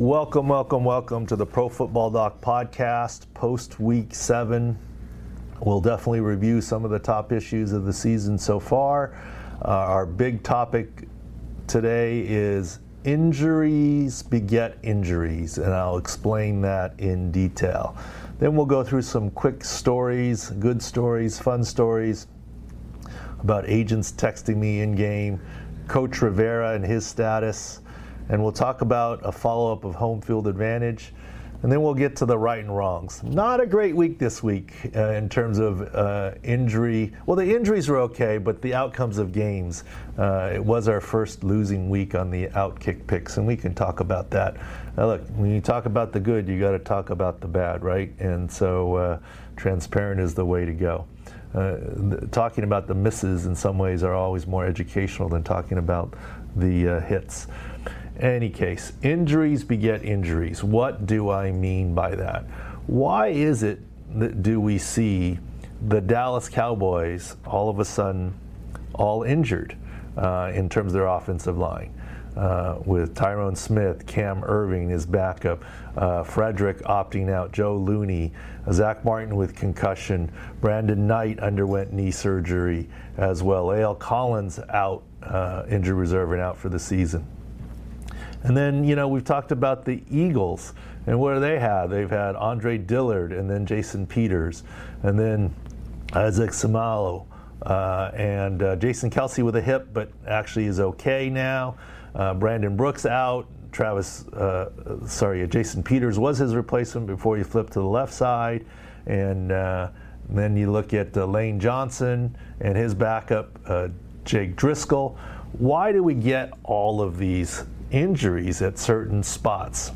Welcome, welcome, welcome to the Pro Football Doc podcast, post week seven. We'll definitely review some of the top issues of the season so far. Uh, our big topic today is injuries beget injuries, and I'll explain that in detail. Then we'll go through some quick stories, good stories, fun stories about agents texting me in game, Coach Rivera and his status and we'll talk about a follow up of home field advantage. And then we'll get to the right and wrongs. Not a great week this week uh, in terms of uh, injury. Well, the injuries were okay, but the outcomes of games. Uh, it was our first losing week on the outkick picks, and we can talk about that. Now, look, when you talk about the good, you got to talk about the bad, right? And so, uh, transparent is the way to go. Uh, talking about the misses in some ways are always more educational than talking about the uh, hits any case, injuries beget injuries. What do I mean by that? Why is it that do we see the Dallas Cowboys all of a sudden all injured uh, in terms of their offensive line? Uh, with Tyron Smith, Cam Erving, his backup, uh, Frederick opting out, Joe Looney, Zach Martin with concussion, Brandon Knight underwent knee surgery as well, La'el Collins out, uh, injury reserve and out for the season. And then, you know, we've talked about the Eagles. And what do they have? They've had Andre Dillard and then Jason Peters and then Isaac Seumalo uh, and uh, Jason Kelce with a hip, but actually is okay now. Uh, Brandon Brooks out. Travis, uh, sorry, Jason Peters was his replacement before he flipped to the left side. And uh, then you look at uh, Lane Johnson and his backup, Jake Driscoll. Why do we get all of these injuries at certain spots.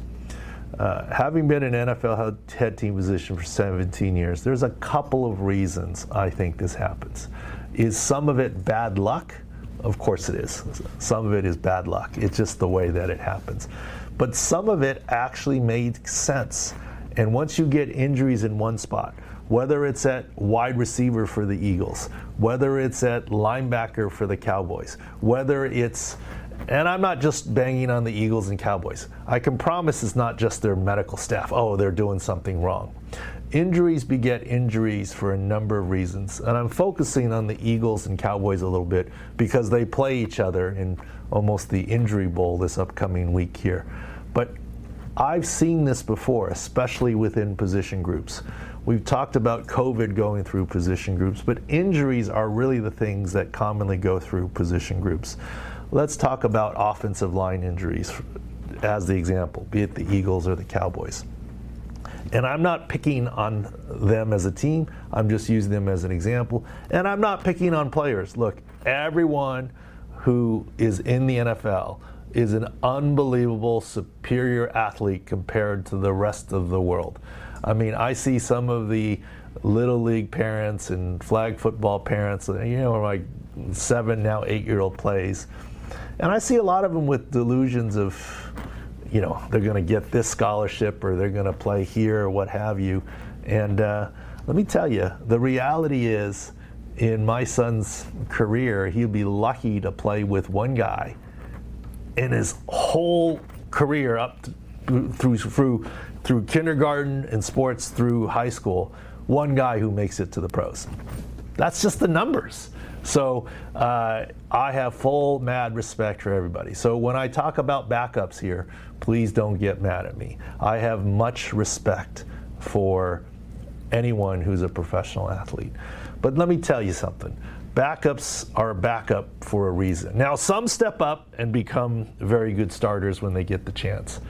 Uh, having been an NFL head team physician for 17 years, there's a couple of reasons I think this happens. Is some of it bad luck? Of course it is. Some of it is bad luck. It's just the way that it happens. But some of it actually made sense. And once you get injuries in one spot, whether it's at wide receiver for the Eagles, whether it's at linebacker for the Cowboys, whether it's and I'm not just banging on the Eagles and Cowboys. I can promise it's not just their medical staff. Oh, they're doing something wrong. Injuries beget injuries for a number of reasons. And I'm focusing on the Eagles and Cowboys a little bit because they play each other in almost the injury bowl this upcoming week here. But I've seen this before, especially within position groups. We've talked about COVID going through position groups, but injuries are really the things that commonly go through position groups. Let's talk about offensive line injuries as the example, be it the Eagles or the Cowboys. And I'm not picking on them as a team, I'm just using them as an example. And I'm not picking on players. Look, everyone who is in the NFL is an unbelievable, superior athlete compared to the rest of the world. I mean, I see some of the little league parents and flag football parents, you know, like seven, now eight year old plays and I see a lot of them with delusions of, you know, they're going to get this scholarship or they're going to play here or what have you. And uh, let me tell you, the reality is, in my son's career, he'll be lucky to play with one guy in his whole career up to, through through through kindergarten and sports through high school. One guy who makes it to the pros. That's just the numbers. So uh, I have full mad respect for everybody. So when I talk about backups here, please don't get mad at me. I have much respect for anyone who's a professional athlete. But let me tell you something. Backups are a backup for a reason. Now, some step up and become very good starters when they get the chance.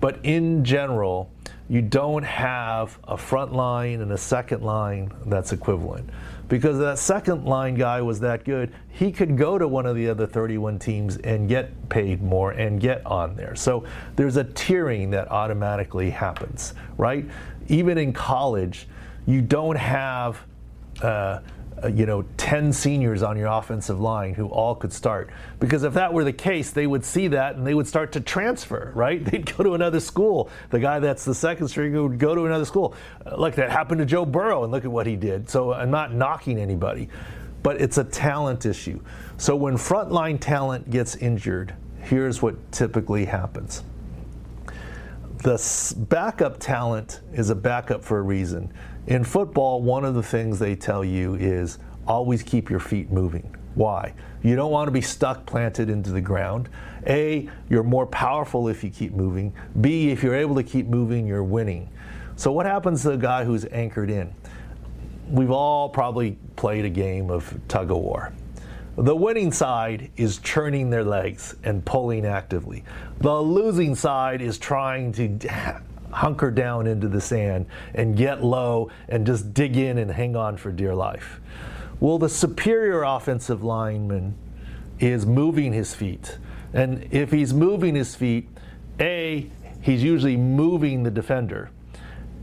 But in general, you don't have a front line and a second line that's equivalent because that second line guy was that good, he could go to one of the other 31 teams and get paid more and get on there. So there's a tiering that automatically happens, right? Even in college, you don't have. Uh, uh, you know, 10 seniors on your offensive line who all could start. Because if that were the case, they would see that and they would start to transfer, right? They'd go to another school. The guy that's the second string would go to another school. Uh, look, that happened to Joe Burrow, and look at what he did. So I'm not knocking anybody, but it's a talent issue. So when frontline talent gets injured, here's what typically happens the backup talent is a backup for a reason. In football, one of the things they tell you is always keep your feet moving. Why? You don't want to be stuck planted into the ground. A, you're more powerful if you keep moving. B, if you're able to keep moving, you're winning. So, what happens to a guy who's anchored in? We've all probably played a game of tug of war. The winning side is churning their legs and pulling actively. The losing side is trying to hunker down into the sand and get low and just dig in and hang on for dear life. Well, the superior offensive lineman is moving his feet. And if he's moving his feet, A, he's usually moving the defender.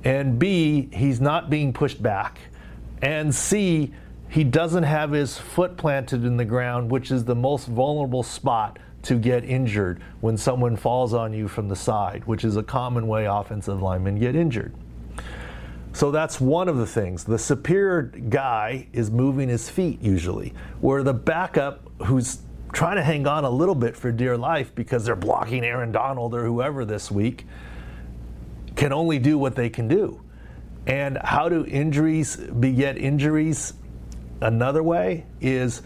And B, he's not being pushed back. And C, he doesn't have his foot planted in the ground, which is the most vulnerable spot to get injured when someone falls on you from the side, which is a common way offensive linemen get injured. So that's one of the things. The superior guy is moving his feet usually, where the backup who's trying to hang on a little bit for dear life because they're blocking Aaron Donald or whoever this week can only do what they can do. And how do injuries beget injuries? Another way is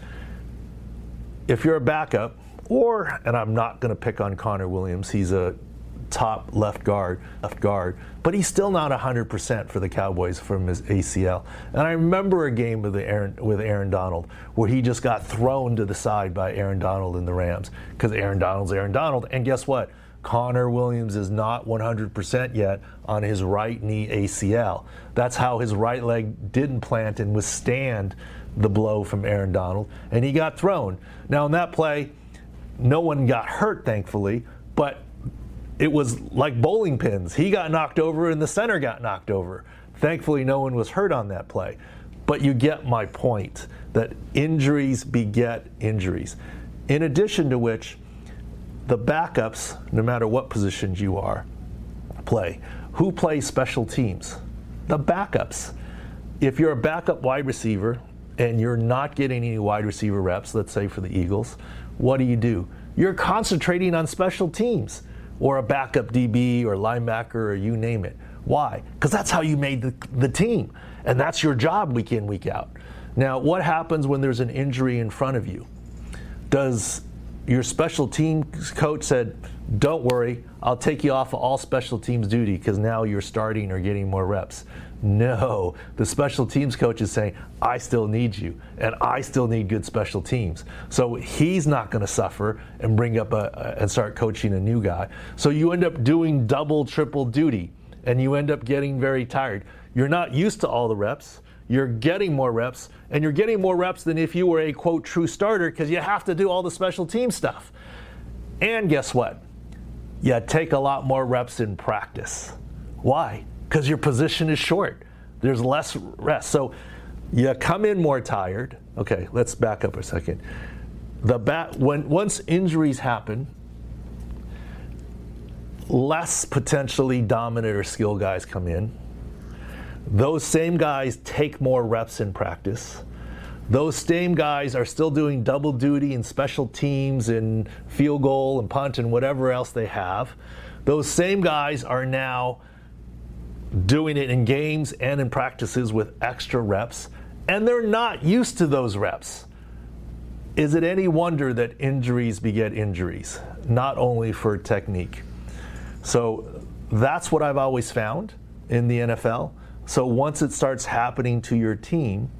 if you're a backup, or, and I'm not going to pick on Connor Williams, he's a top left guard, left guard, but he's still not 100% for the Cowboys from his ACL. And I remember a game with Aaron with Aaron Donald where he just got thrown to the side by Aaron Donald in the Rams because Aaron Donald's Aaron Donald. And guess what? Connor Williams is not 100% yet on his right knee ACL. That's how his right leg didn't plant and withstand the blow from Aaron Donald, and he got thrown. Now, in that play, no one got hurt, thankfully, but it was like bowling pins. He got knocked over, and the center got knocked over. Thankfully, no one was hurt on that play. But you get my point that injuries beget injuries. In addition to which, the backups, no matter what positions you are, play. Who plays special teams? The backups. If you're a backup wide receiver and you're not getting any wide receiver reps, let's say for the Eagles, what do you do? You're concentrating on special teams or a backup DB or linebacker or you name it. Why? Because that's how you made the, the team. And that's your job week in, week out. Now, what happens when there's an injury in front of you? Does your special teams coach said, Don't worry, I'll take you off of all special teams duty because now you're starting or getting more reps. No, the special teams coach is saying, I still need you, and I still need good special teams. So he's not going to suffer and bring up a, a, and start coaching a new guy. So you end up doing double, triple duty, and you end up getting very tired. You're not used to all the reps. You're getting more reps, and you're getting more reps than if you were a quote true starter because you have to do all the special team stuff. And guess what? You take a lot more reps in practice. Why? because your position is short. There's less rest. So you come in more tired. Okay, let's back up a second. The bat when once injuries happen, less potentially dominant or skill guys come in. Those same guys take more reps in practice. Those same guys are still doing double duty in special teams and field goal and punt and whatever else they have. Those same guys are now doing it in games and in practices with extra reps, and they're not used to those reps. Is it any wonder that injuries beget injuries, not only for technique? So that's what I've always found in the NFL. So once it starts happening to your team,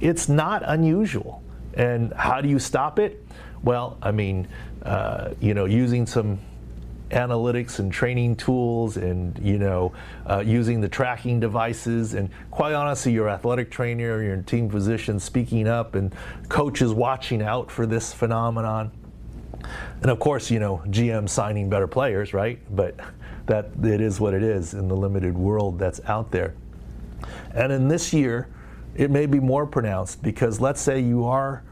it's not unusual. And how do you stop it? Well, I mean, uh, you know, using some analytics and training tools and you know uh, using the tracking devices and quite honestly your athletic trainer your team physician speaking up and coaches watching out for this phenomenon and of course you know gm signing better players right but that it is what it is in the limited world that's out there and in this year it may be more pronounced because let's say you are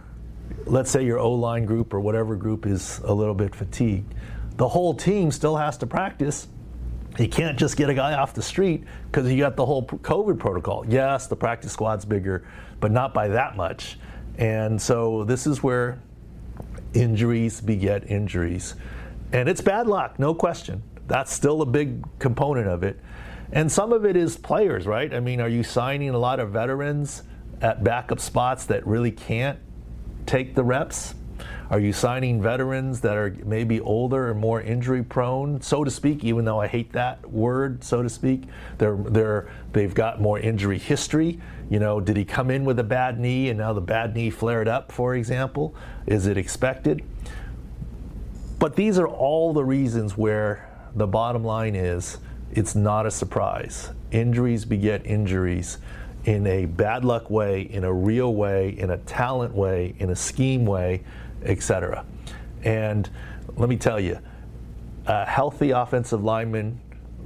let's say your o-line group or whatever group is a little bit fatigued the whole team still has to practice. You can't just get a guy off the street because you got the whole COVID protocol. Yes, the practice squad's bigger, but not by that much. And so this is where injuries beget injuries. And it's bad luck, no question. that's still a big component of it. And some of it is players, right? I mean, are you signing a lot of veterans at backup spots that really can't take the reps? Are you signing veterans that are maybe older and more injury prone, so to speak? Even though I hate that word, so to speak, they're they're they've got more injury history. You know, did he come in with a bad knee and now the bad knee flared up, for example? Is it expected? But these are all the reasons where the bottom line is it's not a surprise. Injuries beget injuries in a bad luck way, in a real way, in a talent way, in a scheme way, etc. And let me tell you, a healthy offensive lineman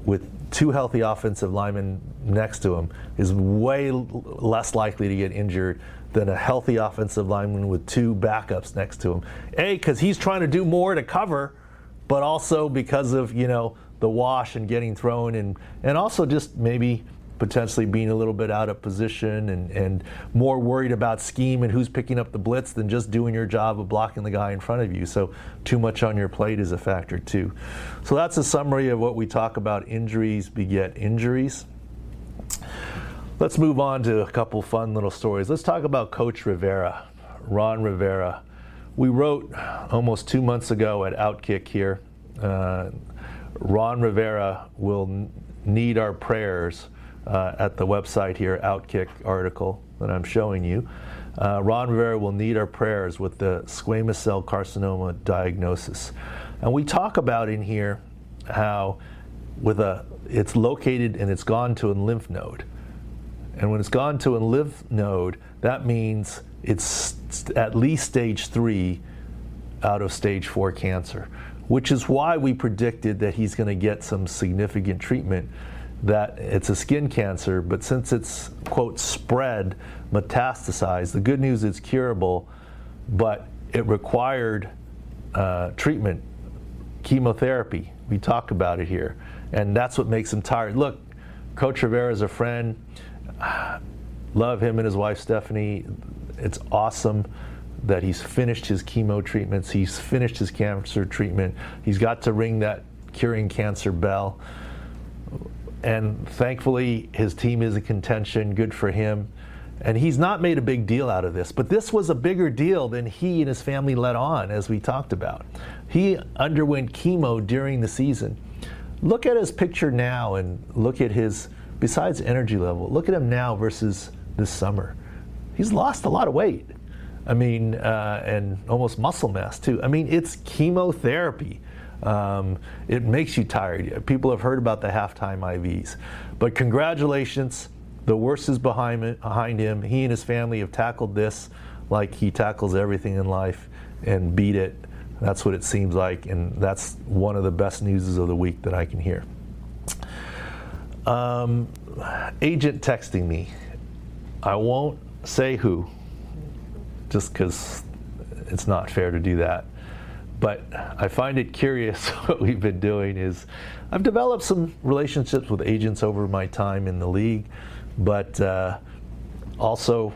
with two healthy offensive linemen next to him is way less likely to get injured than a healthy offensive lineman with two backups next to him. A, because he's trying to do more to cover, but also because of, you know, the wash and getting thrown and, and also just maybe potentially being a little bit out of position and, and more worried about scheme and who's picking up the blitz than just doing your job of blocking the guy in front of you. So, too much on your plate is a factor too. So, that's a summary of what we talk about injuries beget injuries. Let's move on to a couple fun little stories. Let's talk about Coach Rivera, Ron Rivera. We wrote almost two months ago at Outkick here. Uh, Ron Rivera will need our prayers uh, at the website here, Outkick article that I'm showing you. Uh, Ron Rivera will need our prayers with the squamous cell carcinoma diagnosis. And we talk about in here how with a it's located and it's gone to a lymph node. And when it's gone to a lymph node, that means it's at least stage three out of stage four cancer, which is why we predicted that he's going to get some significant treatment that it's a skin cancer, but since it's, quote, spread, metastasized, the good news is it's curable, but it required uh, treatment, chemotherapy. We talk about it here. And that's what makes him tired. Look, Coach Rivera is a friend. Love him and his wife, Stephanie. It's awesome that he's finished his chemo treatments, he's finished his cancer treatment, he's got to ring that curing cancer bell and thankfully his team is in contention. Good for him. And he's not made a big deal out of this, but this was a bigger deal than he and his family let on, as we talked about. He underwent chemo during the season. Look at his picture now and look at his, besides energy level, look at him now versus this summer. He's lost a lot of weight. I mean, uh, and almost muscle mass too. I mean, it's chemotherapy. Um, it makes you tired. People have heard about the halftime IVs. But congratulations, the worst is behind, behind him. He and his family have tackled this like he tackles everything in life and beat it. That's what it seems like, and that's one of the best news of the week that I can hear. Um, agent texting me. I won't say who, just because it's not fair to do that. But I find it curious what we've been doing is I've developed some relationships with agents over my time in the league, but uh, also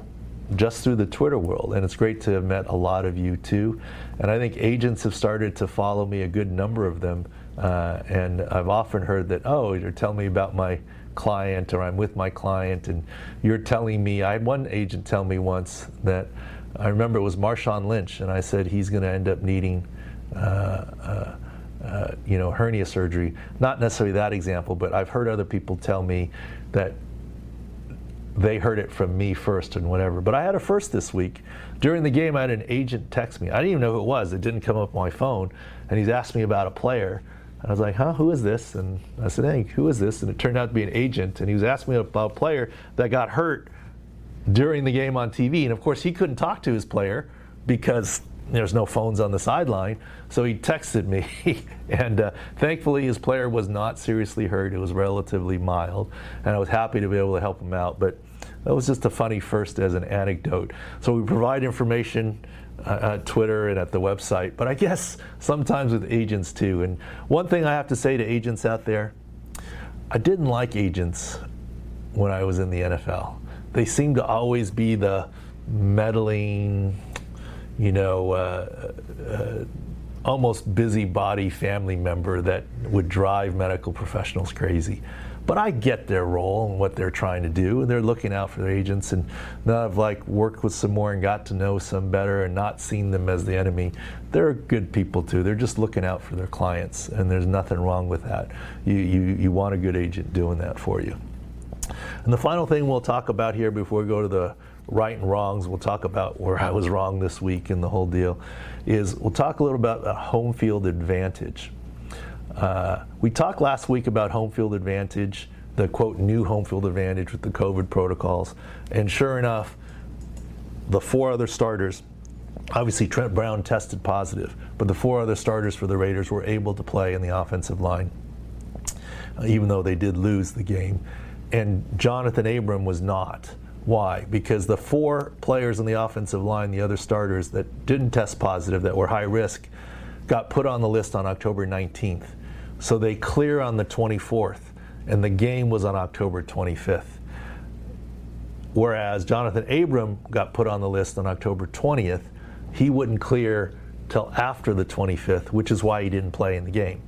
just through the Twitter world. And it's great to have met a lot of you too. And I think agents have started to follow me, a good number of them. Uh, and I've often heard that, oh, you're telling me about my client or I'm with my client and you're telling me. I had one agent tell me once that I remember it was Marshawn Lynch, and I said he's going to end up needing uh, uh, uh, you know, hernia surgery. Not necessarily that example, but I've heard other people tell me that they heard it from me first and whatever. But I had a first this week. During the game, I had an agent text me. I didn't even know who it was. It didn't come up on my phone. And he's asked me about a player. I was like, huh, who is this? And I said, hey, who is this? And it turned out to be an agent. And he was asking me about a player that got hurt during the game on TV. And of course, he couldn't talk to his player because there's no phones on the sideline. So he texted me, and uh, thankfully his player was not seriously hurt. It was relatively mild, and I was happy to be able to help him out. But that was just a funny first as an anecdote. So we provide information uh, at Twitter and at the website, but I guess sometimes with agents too. And one thing I have to say to agents out there, I didn't like agents when I was in the NFL. They seem to always be the meddling, you know, uh, uh, almost busybody family member that would drive medical professionals crazy. But I get their role and what they're trying to do, and they're looking out for their agents. And now I've like worked with some more and got to know some better, and not seen them as the enemy. They're good people too. They're just looking out for their clients, and there's nothing wrong with that. You you you want a good agent doing that for you. And the final thing we'll talk about here before we go to the right and wrongs, we'll talk about where I was wrong this week and the whole deal, is we'll talk a little about a home field advantage. Uh, we talked last week about home field advantage, the quote new home field advantage with the COVID protocols, and sure enough, the four other starters. Obviously, Trent Brown tested positive, but the four other starters for the Raiders were able to play in the offensive line, even though they did lose the game. And Jonathan Abram was not. Why? Because the four players on the offensive line, the other starters that didn't test positive, that were high risk, got put on the list on October 19th. So they clear on the 24th, and the game was on October 25th. Whereas Jonathan Abram got put on the list on October 20th, he wouldn't clear till after the 25th, which is why he didn't play in the game.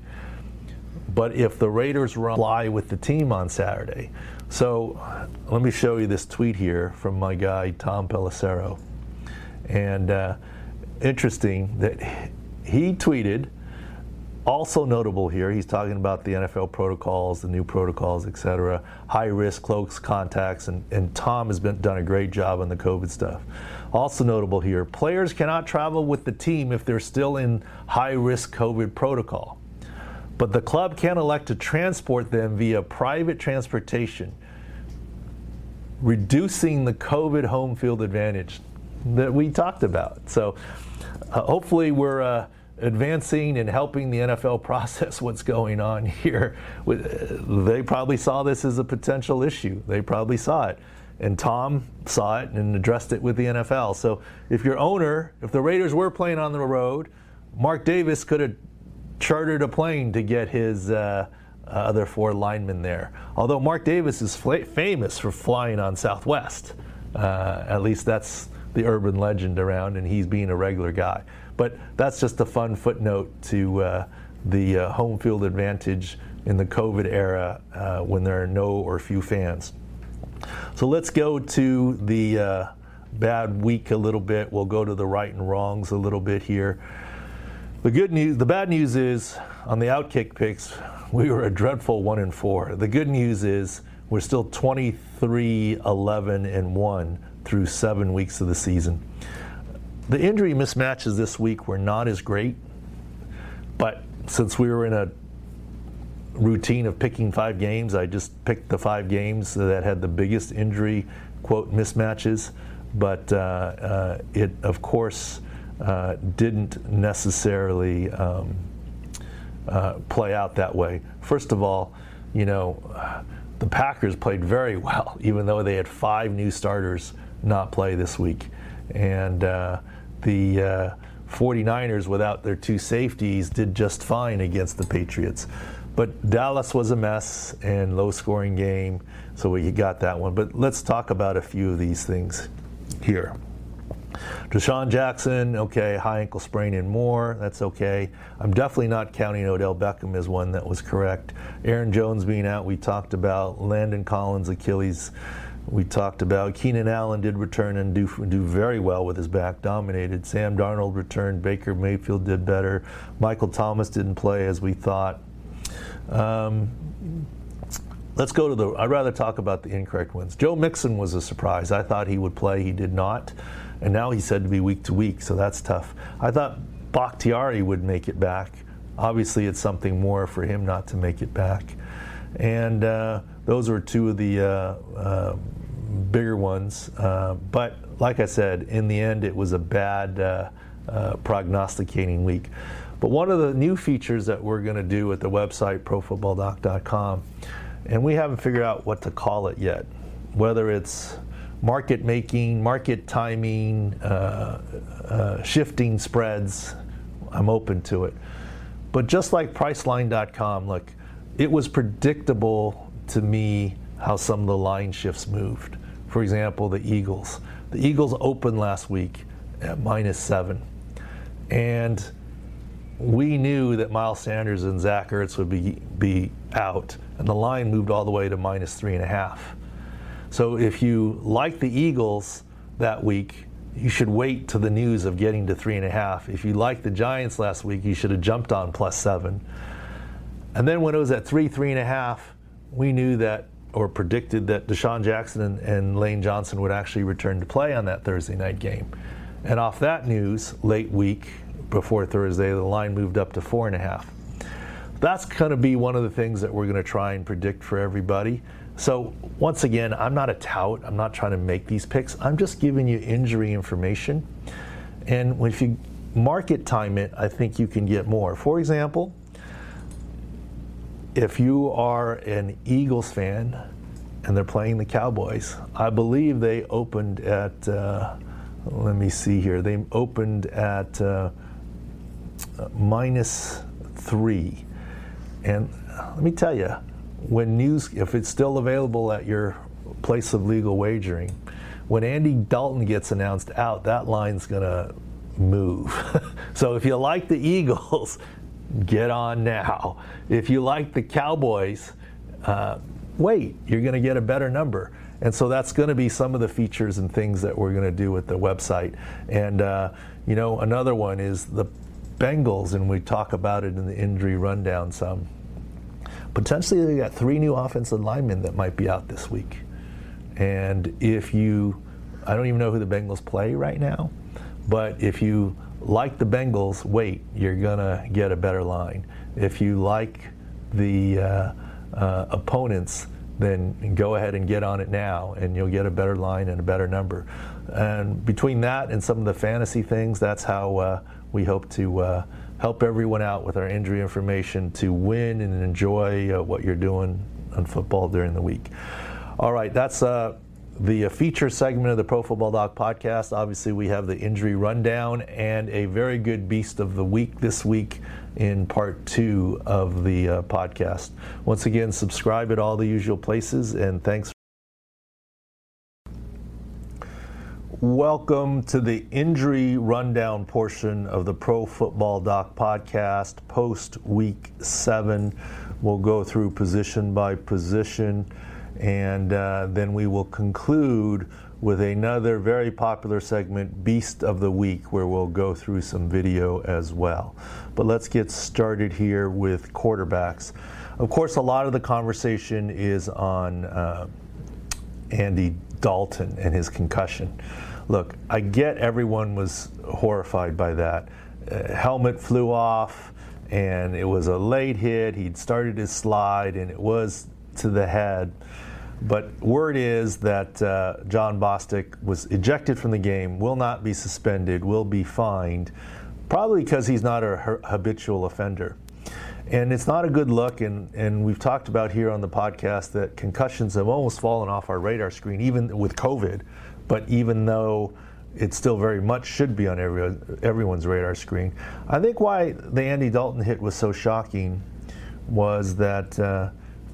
But if the Raiders run fly with the team on Saturday, so let me show you this tweet here from my guy Tom Pelissero, and uh, interesting that he tweeted also notable here, he's talking about the NFL protocols, the new protocols, et cetera, high risk, close contacts, and, and Tom has been, done a great job on the COVID stuff. Also notable here, players cannot travel with the team if they're still in high risk COVID protocol. But the club can elect to transport them via private transportation, reducing the COVID home field advantage that we talked about. So uh, hopefully we're. Uh, advancing and helping the NFL process what's going on here. They probably saw this as a potential issue. They probably saw it. And Tom saw it and addressed it with the NFL. So if your owner, if the Raiders were playing on the road, Mark Davis could have chartered a plane to get his uh, uh, other four linemen there. Although Mark Davis is fl- famous for flying on Southwest. Uh, at least that's the urban legend around, and he's being a regular guy. But that's just a fun footnote to uh, the uh, home field advantage in the COVID era uh, when there are no or few fans. So let's go to the bad week a little bit. We'll go to the right and wrongs a little bit here. The good news, the bad news is on the outkick picks, we were a dreadful one and four. The good news is we're still 23, 11, and one through seven weeks of the season. The injury mismatches this week were not as great, but since we were in a routine of picking five games, I just picked the five games that had the biggest injury quote mismatches. But uh, uh, it, of course, uh, didn't necessarily um, uh, play out that way. First of all, you know, the Packers played very well, even though they had five new starters not play this week. And uh, the uh, 49ers, without their two safeties, did just fine against the Patriots. But Dallas was a mess and low scoring game, so we got that one. But let's talk about a few of these things here. DeSean Jackson, okay, high ankle sprain and more, that's okay. I'm definitely not counting Odell Beckham as one that was correct. Aaron Jones being out, we talked about. Landon Collins, Achilles we talked about. Keenan Allen did return and do do very well with his back dominated. Sam Darnold returned. Baker Mayfield did better. Michael Thomas didn't play as we thought. Um, let's go to the. I'd rather talk about the incorrect ones. Joe Mixon was a surprise. I thought he would play. He did not, and now he's said to be week to week, so that's tough. I thought Bakhtiari would make it back. Obviously, it's something more for him not to make it back, and. Uh, those were two of the uh, uh, bigger ones. Uh, but like I said, in the end, it was a bad uh, uh, prognosticating week. But one of the new features that we're going to do at the website, profootballdoc.com, and we haven't figured out what to call it yet, whether it's market making, market timing, uh, uh, shifting spreads, I'm open to it. But just like Priceline.com, look, it was predictable to me how some of the line shifts moved. For example, the Eagles. The Eagles opened last week at minus seven. And we knew that Miles Sanders and Zach Ertz would be, be out, and the line moved all the way to minus three and a half. So if you like the Eagles that week, you should wait to the news of getting to three and a half. If you like the Giants last week, you should have jumped on plus seven. And then when it was at three, three and a half, we knew that or predicted that DeSean Jackson and, and Lane Johnson would actually return to play on that Thursday night game. And off that news, late week before Thursday, the line moved up to four and a half. That's going to be one of the things that we're going to try and predict for everybody. So, once again, I'm not a tout. I'm not trying to make these picks. I'm just giving you injury information. And if you market time it, I think you can get more. For example, if you are an Eagles fan and they're playing the Cowboys, I believe they opened at, uh, let me see here, they opened at uh, minus three. And let me tell you, when news, if it's still available at your place of legal wagering, when Andy Dalton gets announced out, that line's going to move. so if you like the Eagles, get on now. If you like the Cowboys, uh, wait, you're going to get a better number. And so that's going to be some of the features and things that we're going to do with the website. And, uh, you know, another one is the Bengals, and we talk about it in the injury rundown some. Potentially, they got three new offensive linemen that might be out this week. And if you, I don't even know who the Bengals play right now, but if you like the Bengals, wait, you're going to get a better line. If you like the uh, uh, opponents, then go ahead and get on it now, and you'll get a better line and a better number. And between that and some of the fantasy things, that's how uh, we hope to uh, help everyone out with our injury information to win and enjoy uh, what you're doing on football during the week. All right, that's uh, the feature segment of the Pro Football Doc podcast. Obviously, we have the injury rundown and a very good beast of the week this week in part two of the uh, podcast. Once again, subscribe at all the usual places, and thanks. Welcome to the injury rundown portion of the Pro Football Doc podcast, post week seven. We'll go through position by position and uh, then we will conclude with another very popular segment, Beast of the Week, where we'll go through some video as well. But let's get started here with quarterbacks. Of course, a lot of the conversation is on uh, Andy Dalton and his concussion. Look, I get everyone was horrified by that. Uh, helmet flew off, and it was a late hit. He'd started his slide, and it was to the head. But word is that uh, Jon Bostic was ejected from the game, will not be suspended, will be fined, probably because he's not a habitual offender. And it's not a good look, and, and we've talked about here on the podcast that concussions have almost fallen off our radar screen, even with COVID. But even though it still very much should be on every, everyone's radar screen, I think why the Andy Dalton hit was so shocking was that uh,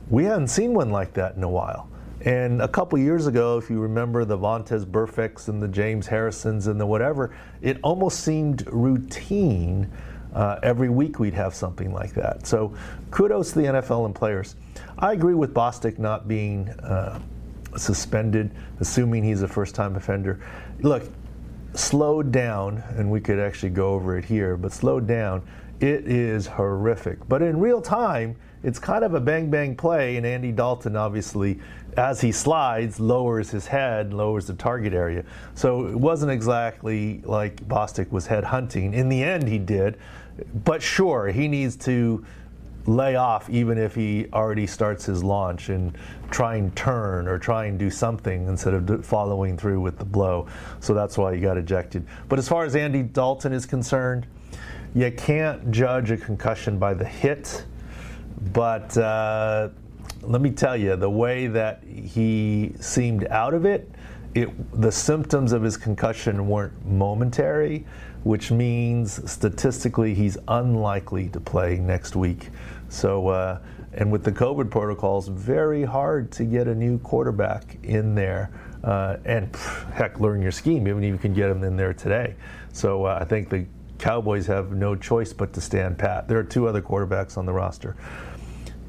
we hadn't seen one like that in a while. And a couple years ago, if you remember the Vontaze Burficts and the James Harrisons and the whatever, it almost seemed routine. Uh, every week we'd have something like that. So kudos to the NFL and players. I agree with Bostic not being uh, suspended, assuming he's a first time offender. Look, slowed down, and we could actually go over it here, but slowed down, it is horrific. But in real time, it's kind of a bang bang play, and Andy Dalton obviously, as he slides, lowers his head, lowers the target area. So it wasn't exactly like Bostic was head hunting. In the end, he did, but sure, he needs to lay off even if he already starts his launch and try and turn or try and do something instead of following through with the blow. So that's why he got ejected. But as far as Andy Dalton is concerned, you can't judge a concussion by the hit but uh, let me tell you, the way that he seemed out of it, it, the symptoms of his concussion weren't momentary, which means statistically he's unlikely to play next week. So, uh, and with the COVID protocols, very hard to get a new quarterback in there. Uh, and pff, heck, learn your scheme, even if you can get him in there today. So uh, I think the Cowboys have no choice but to stand pat. There are two other quarterbacks on the roster.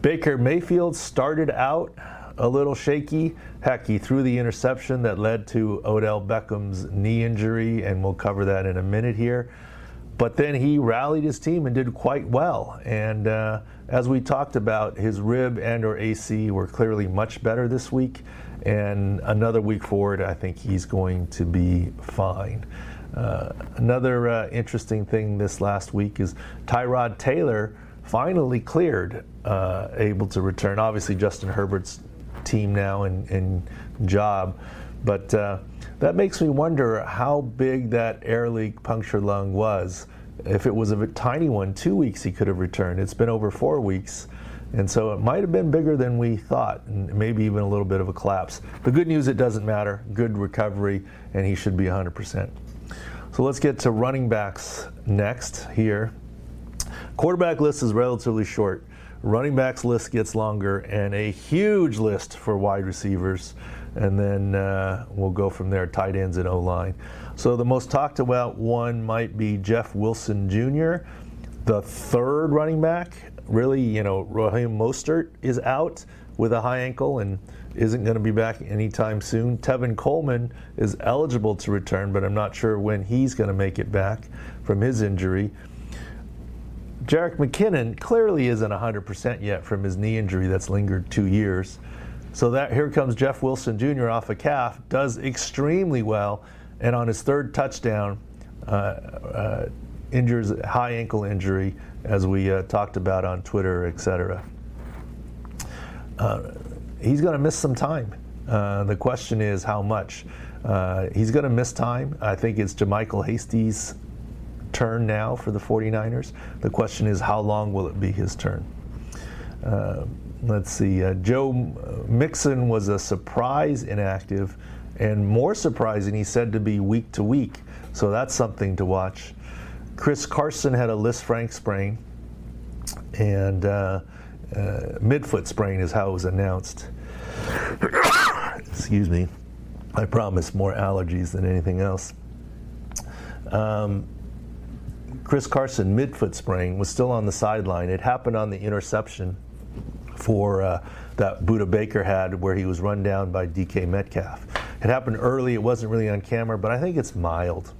Baker Mayfield started out a little shaky. Heck, he threw the interception that led to Odell Beckham's knee injury, and we'll cover that in a minute here. But then he rallied his team and did quite well. And uh, as we talked about, his rib and/or AC were clearly much better this week. And another week forward, I think he's going to be fine. Uh, another uh, interesting thing this last week is Tyrod Taylor finally cleared, uh, able to return. Obviously, Justin Herbert's team now and, and job. But uh, that makes me wonder how big that air leak punctured lung was. If it was a tiny one, two weeks he could have returned. It's been over four weeks. And so it might have been bigger than we thought, and maybe even a little bit of a collapse. The good news, it doesn't matter. Good recovery, and he should be 100%. So let's get to running backs next here. Quarterback list is relatively short. Running backs list gets longer, and a huge list for wide receivers. And then uh, we'll go from there, tight ends and O line. So the most talked about one might be Jeff Wilson Jr., the third running back. Really, you know, Raheem Mostert is out with a high ankle and isn't going to be back anytime soon. Tevin Coleman is eligible to return, but I'm not sure when he's going to make it back from his injury. Jerick McKinnon clearly isn't 100% yet from his knee injury that's lingered two years. So that here comes Jeff Wilson Jr. off a calf, does extremely well, and on his third touchdown, uh, uh, injures high ankle injury, as we uh, talked about on Twitter, etc. Uh, he's going to miss some time. Uh, the question is how much. Uh, he's going to miss time. I think it's JaMycal Hasty's turn now for the 49ers. The question is, how long will it be his turn? Uh, let's see. Uh, Joe Mixon was a surprise inactive, and more surprising, he said to be week to week. So that's something to watch. Chris Carson had a Lisfranc sprain, and uh, uh, midfoot sprain is how it was announced. Excuse me. I promise more allergies than anything else. Um, Chris Carson, midfoot sprain, was still on the sideline. It happened on the interception for uh, that Budda Baker had where he was run down by DK Metcalf. It happened early, it wasn't really on camera, but I think it's mild.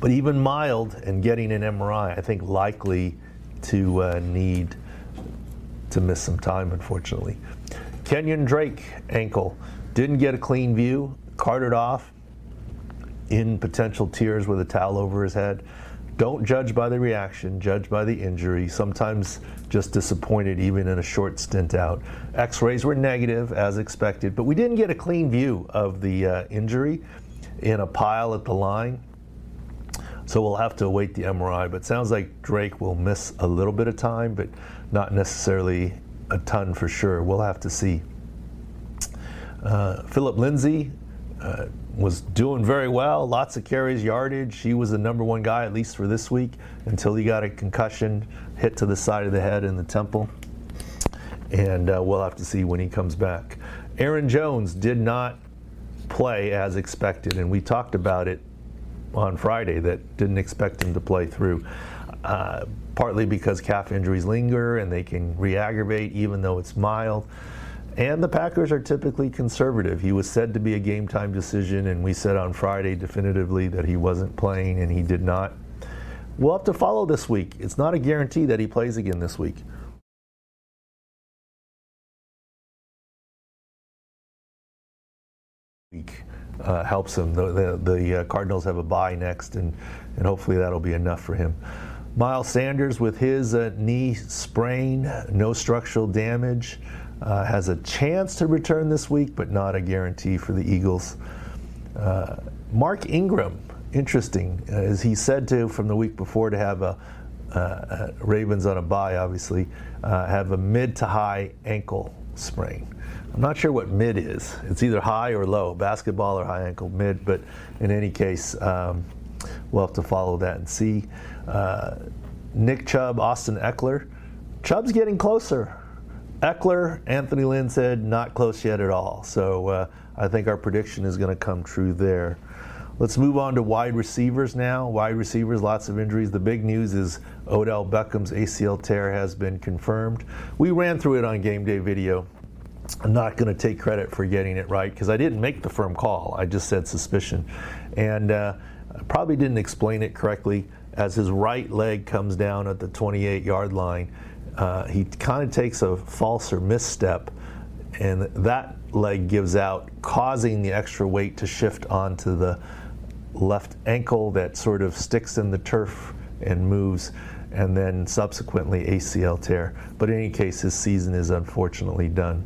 But even mild and getting an MRI, I think likely to uh, need to miss some time, unfortunately. Kenyon Drake, ankle, didn't get a clean view, carted off in potential tears with a towel over his head. Don't judge by the reaction, judge by the injury. Sometimes just disappointed even in a short stint out. X rays were negative as expected, but we didn't get a clean view of the uh, injury in a pile at the line. So we'll have to await the MRI. But sounds like Drake will miss a little bit of time, but not necessarily a ton for sure. We'll have to see. Uh, Phillip Lindsay uh, was doing very well, lots of carries, yardage. He was the number one guy, at least for this week, until he got a concussion hit to the side of the head in the temple. And uh, we'll have to see when he comes back. Aaron Jones did not play as expected, and we talked about it on Friday that didn't expect him to play through. Uh, partly because calf injuries linger and they can re aggravate even though it's mild. And the Packers are typically conservative. He was said to be a game time decision, and we said on Friday definitively that he wasn't playing, and he did not. We'll have to follow this week. It's not a guarantee that he plays again this week. Week uh, helps him. The, the, the uh, Cardinals have a bye next, and, and hopefully that'll be enough for him. Miles Sanders with his uh, knee sprain, no structural damage. Uh, has a chance to return this week, but not a guarantee for the Eagles. Uh, Mark Ingram, interesting, uh, as he said to from the week before to have a uh, uh, Ravens on a bye, obviously, uh, have a mid to high ankle sprain. I'm not sure what mid is. It's either high or low, basketball or high ankle mid, but in any case, um, we'll have to follow that and see. Nick Chubb, Austin Ekeler. Chubb's getting closer. Ekeler, Anthony Lynn said not close yet at all. So uh, I think our prediction is going to come true there. Let's move on to wide receivers now. Wide receivers, lots of injuries. The big news is Odell Beckham's ACL tear has been confirmed. We ran through it on game day video. I'm not going to take credit for getting it right because I didn't make the firm call. I just said suspicion. And uh, probably didn't explain it correctly. As his right leg comes down at the 28 yard line, uh, he kind of takes a false or misstep, and that leg gives out, causing the extra weight to shift onto the left ankle that sort of sticks in the turf and moves, and then subsequently ACL tear. But in any case, his season is unfortunately done.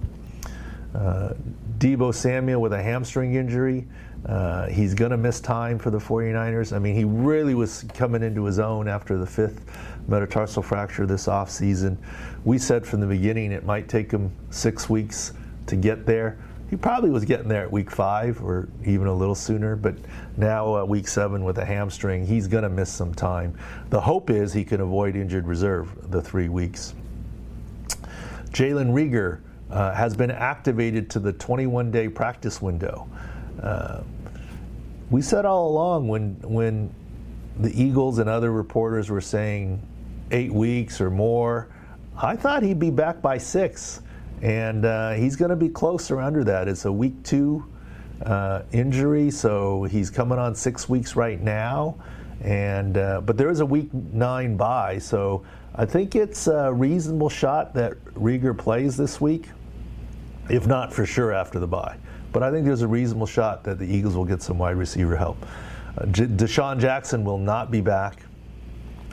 Uh, Deebo Samuel with a hamstring injury. Uh, he's going to miss time for the 49ers. I mean, he really was coming into his own after the fifth metatarsal fracture this offseason. We said from the beginning it might take him six weeks to get there he probably was getting there at week five or even a little sooner, but now uh, week seven with a hamstring, he's going to miss some time. The hope is he can avoid injured reserve the three weeks. Jalen Reagor uh, has been activated to the 21 day practice window. Uh, we said all along when, when the Eagles and other reporters were saying eight weeks or more, I thought he'd be back by six and uh, he's going to be closer under that. It's a week two uh, injury, so he's coming on six weeks right now, and uh, but there is a week nine bye, so I think it's a reasonable shot that Reagor plays this week, if not for sure after the bye. But I think there's a reasonable shot that the Eagles will get some wide receiver help. Uh, J- DeSean Jackson will not be back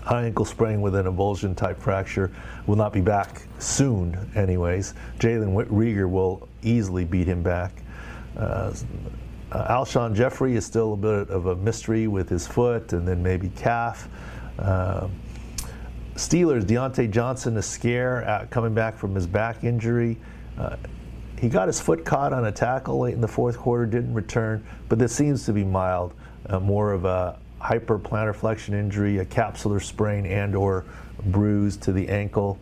high ankle sprain with an avulsion type fracture. Will not be back soon, anyways. Jalen Reagor will easily beat him back. Uh, uh, Alshon Jeffery is still a bit of a mystery with his foot and then maybe calf. Uh, Steelers, Diontae Johnson, a scare coming back from his back injury. Uh, he got his foot caught on a tackle late in the fourth quarter, didn't return, but this seems to be mild, uh, more of a hyperplantar flexion injury, a capsular sprain, and or bruise to the ankle.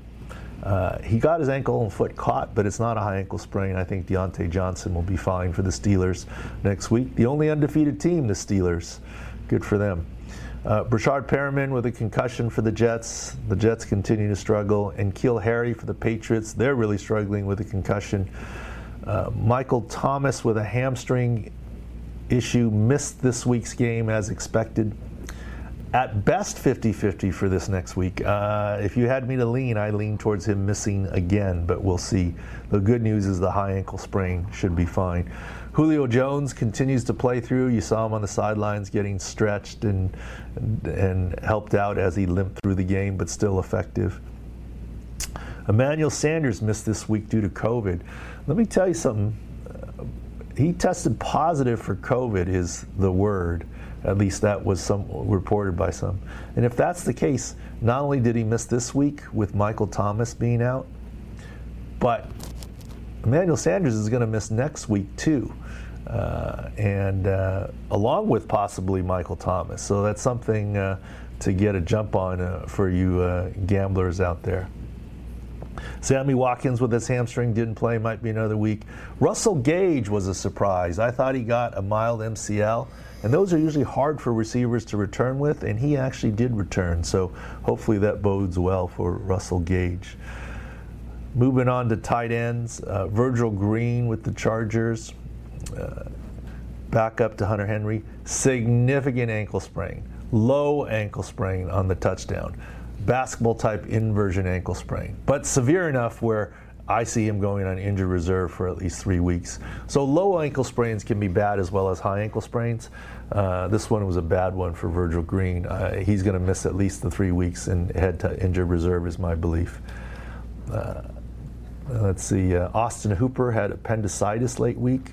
Uh, he got his ankle and foot caught, but it's not a high ankle sprain. I think Diontae Johnson will be fine for the Steelers next week. The only undefeated team, the Steelers. Good for them. Uh, Breshad Perriman with a concussion for the Jets. The Jets continue to struggle. And N'Keal Harry for the Patriots. They're really struggling with a concussion. Uh, Michael Thomas with a hamstring issue missed this week's game as expected. At best, 50 50 for this next week. Uh, if you had me to lean, I lean towards him missing again, but we'll see. The good news is the high ankle sprain should be fine. Julio Jones continues to play through. You saw him on the sidelines getting stretched and, and, and helped out as he limped through the game, but still effective. Emmanuel Sanders missed this week due to COVID. Let me tell you something he tested positive for COVID, is the word. At least that was some reported by some. And if that's the case, not only did he miss this week with Michael Thomas being out, but Emmanuel Sanders is going to miss next week too, uh, and uh, along with possibly Michael Thomas. So that's something uh, to get a jump on uh, for you uh, gamblers out there. Sammy Watkins with his hamstring didn't play, might be another week. Russell Gage was a surprise. I thought he got a mild MCL, and those are usually hard for receivers to return with, and he actually did return. So hopefully that bodes well for Russell Gage. Moving on to tight ends, uh, Virgil Green with the Chargers. Uh, back up to Hunter Henry. Significant ankle sprain, low ankle sprain on the touchdown basketball type inversion ankle sprain, but severe enough where I see him going on injured reserve for at least three weeks. So low ankle sprains can be bad as well as high ankle sprains. Uh, this one was a bad one for Virgil Green. Uh, he's going to miss at least the three weeks and head to injured reserve, is my belief. Uh, let's see. Uh, Austin Hooper had appendicitis late week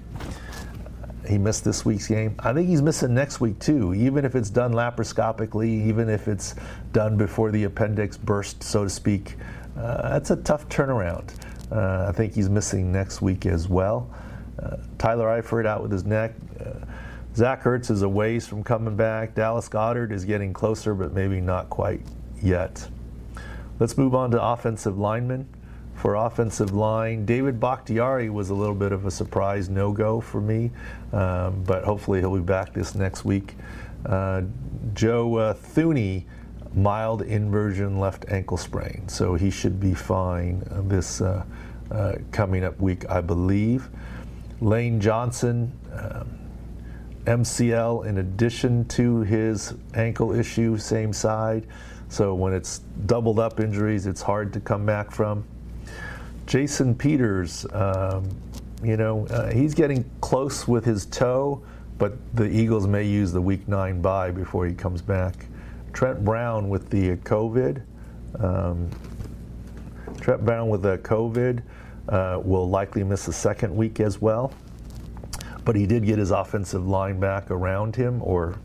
he missed this week's game. I think he's missing next week too, even if it's done laparoscopically, even if it's done before the appendix burst, so to speak. Uh, that's a tough turnaround. Uh, I think he's missing next week as well. Uh, Tyler Eifert out with his neck. Uh, Zach Ertz is a ways from coming back. Dallas Goedert is getting closer, but maybe not quite yet. Let's move on to offensive linemen. For offensive line. David Bakhtiari was a little bit of a surprise no go for me, um, but hopefully he'll be back this next week. Uh, Joe uh, Thuney, mild inversion left ankle sprain, so he should be fine this uh, uh coming up week, I believe. Lane Johnson, um, MCL in addition to his ankle issue, same side. So when it's doubled up injuries, it's hard to come back from. Jason Peters, um, you know, uh, he's getting close with his toe, but the Eagles may use the week nine bye before he comes back. Trent Brown with the COVID. Um, Trent Brown with the COVID uh, will likely miss the second week as well, but he did get his offensive line back around him or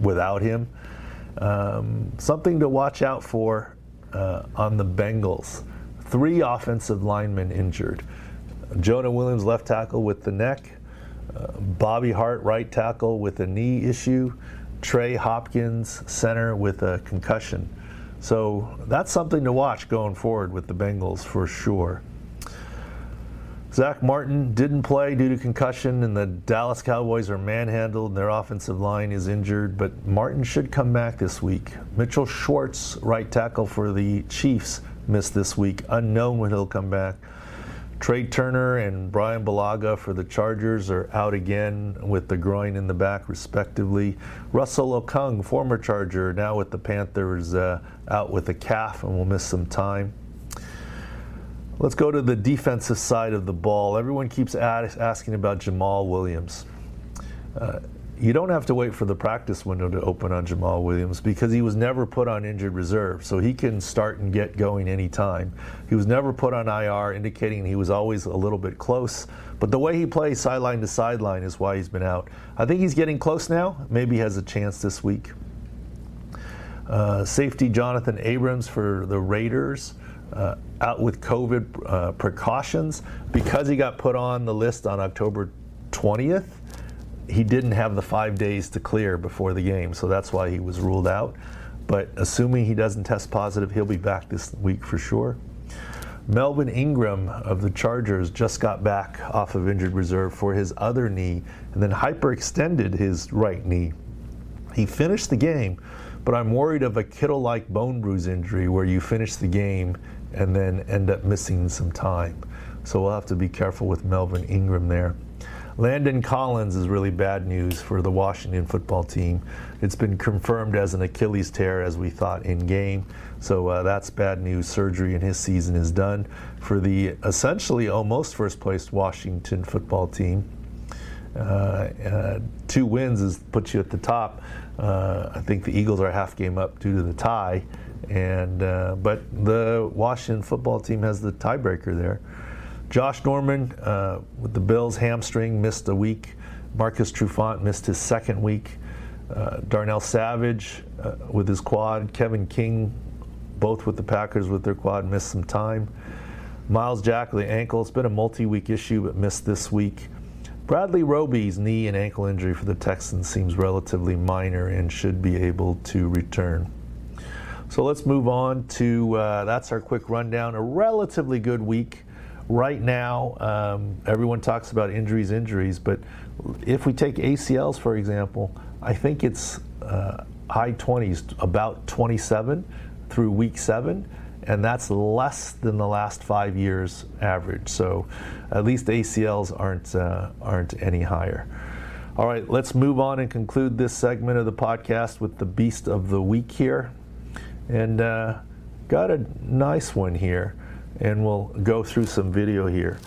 without him. Um, something to watch out for uh, on the Bengals three offensive linemen injured. Jonah Williams, left tackle with the neck. Uh, Bobby Hart, right tackle with a knee issue. Trey Hopkins, center with a concussion. So that's something to watch going forward with the Bengals for sure. Zack Martin didn't play due to concussion, and the Dallas Cowboys are manhandled. Their offensive line is injured, but Martin should come back this week. Mitchell Schwartz, right tackle for the Chiefs, missed this week. Unknown when he'll come back. Trai Turner and Bryan Bulaga for the Chargers are out again with the groin in the back, respectively. Russell Okung, former Charger, now with the Panthers, uh, out with a calf and will miss some time. Let's go to the defensive side of the ball. Everyone keeps asking about Jamal Williams. Uh, you don't have to wait for the practice window to open on Jamal Williams because he was never put on injured reserve, so he can start and get going anytime. He was never put on IR, indicating he was always a little bit close. But the way he plays sideline to sideline is why he's been out. I think he's getting close now. Maybe has a chance this week. Uh, safety Jonathan Abrams for the Raiders. Uh, out with COVID uh, precautions because he got put on the list on October 20th he didn't have the five days to clear before the game, so that's why he was ruled out. But assuming he doesn't test positive, he'll be back this week for sure. Melvin Ingram of the Chargers just got back off of injured reserve for his other knee and then hyperextended his right knee. He finished the game, but I'm worried of a Kittle like bone bruise injury where you finish the game and then end up missing some time. So we'll have to be careful with Melvin Ingram there. Landon Collins is really bad news for the Washington football team. It's been confirmed as an Achilles tear, as we thought in game. So uh, that's bad news. Surgery in his season is done for the essentially almost first place Washington football team. Uh, uh, two wins is puts you at the top. Uh, I think the Eagles are a half game up due to the tie, and uh, but the Washington football team has the tiebreaker there. Josh Norman uh, with the Bills hamstring missed a week. Marcus Trufant missed his second week. Uh, Darnell Savage uh, with his quad. Kevin King, both with the Packers with their quad, missed some time. Myles Jack with the ankle. It's been a multi-week issue, but missed this week. Bradley Roby's knee and ankle injury for the Texans seems relatively minor and should be able to return. So let's move on to uh, that's our quick rundown. A relatively good week right now, um, everyone talks about injuries, injuries, but if we take ACLs, for example, I think it's uh, high 20s, about 27 through week seven, and that's less than the last five years average. So at least ACLs aren't, uh, aren't any higher. All right, let's move on and conclude this segment of the podcast with the beast of the week here. And uh, got a nice one here and we'll go through some video here.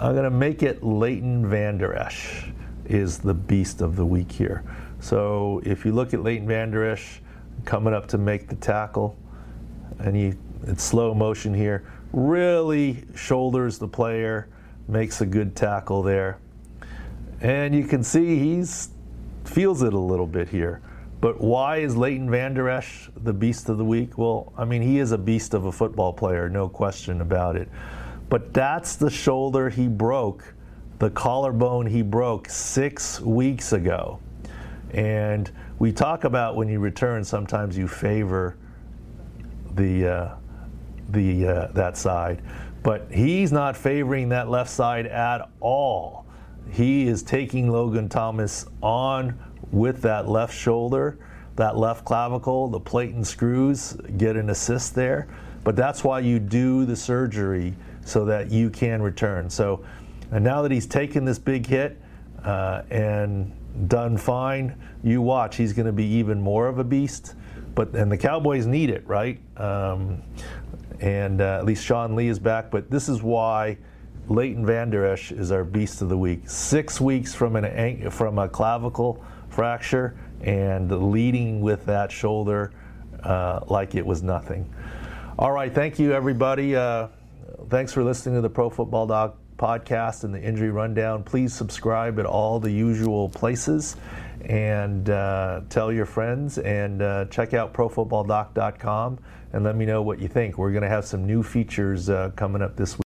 I'm to make it Leighton Vander Esch is the beast of the week here. So if you look at Leighton Vander Esch coming up to make the tackle, and he it's slow motion here, really shoulders the player, makes a good tackle there. And you can see he's feels it a little bit here. But why is Leighton Vander Esch the beast of the week? Well, I mean, he is a beast of a football player, no question about it. But that's the shoulder he broke, the collarbone he broke six weeks ago. And we talk about when you return, sometimes you favor the uh, the uh, that side. But he's not favoring that left side at all. He is taking Logan Thomas on with that left shoulder, that left clavicle, the plate and screws get an assist there. But that's why you do the surgery so that you can return. So, and now that he's taken this big hit uh, and done fine, you watch, he's going to be even more of a beast. But and the Cowboys need it, right? Um, and uh, at least Sean Lee is back. But this is why Leighton Vander Esch is our beast of the week. Six weeks from an from a clavicle fracture and leading with that shoulder uh, like it was nothing. All right, thank you, everybody. Uh, thanks for listening to the Pro Football Doc podcast and the injury rundown. Please subscribe at all the usual places and uh, tell your friends and uh, check out profootballdoc.com and let me know what you think. We're going to have some new features uh, coming up this week.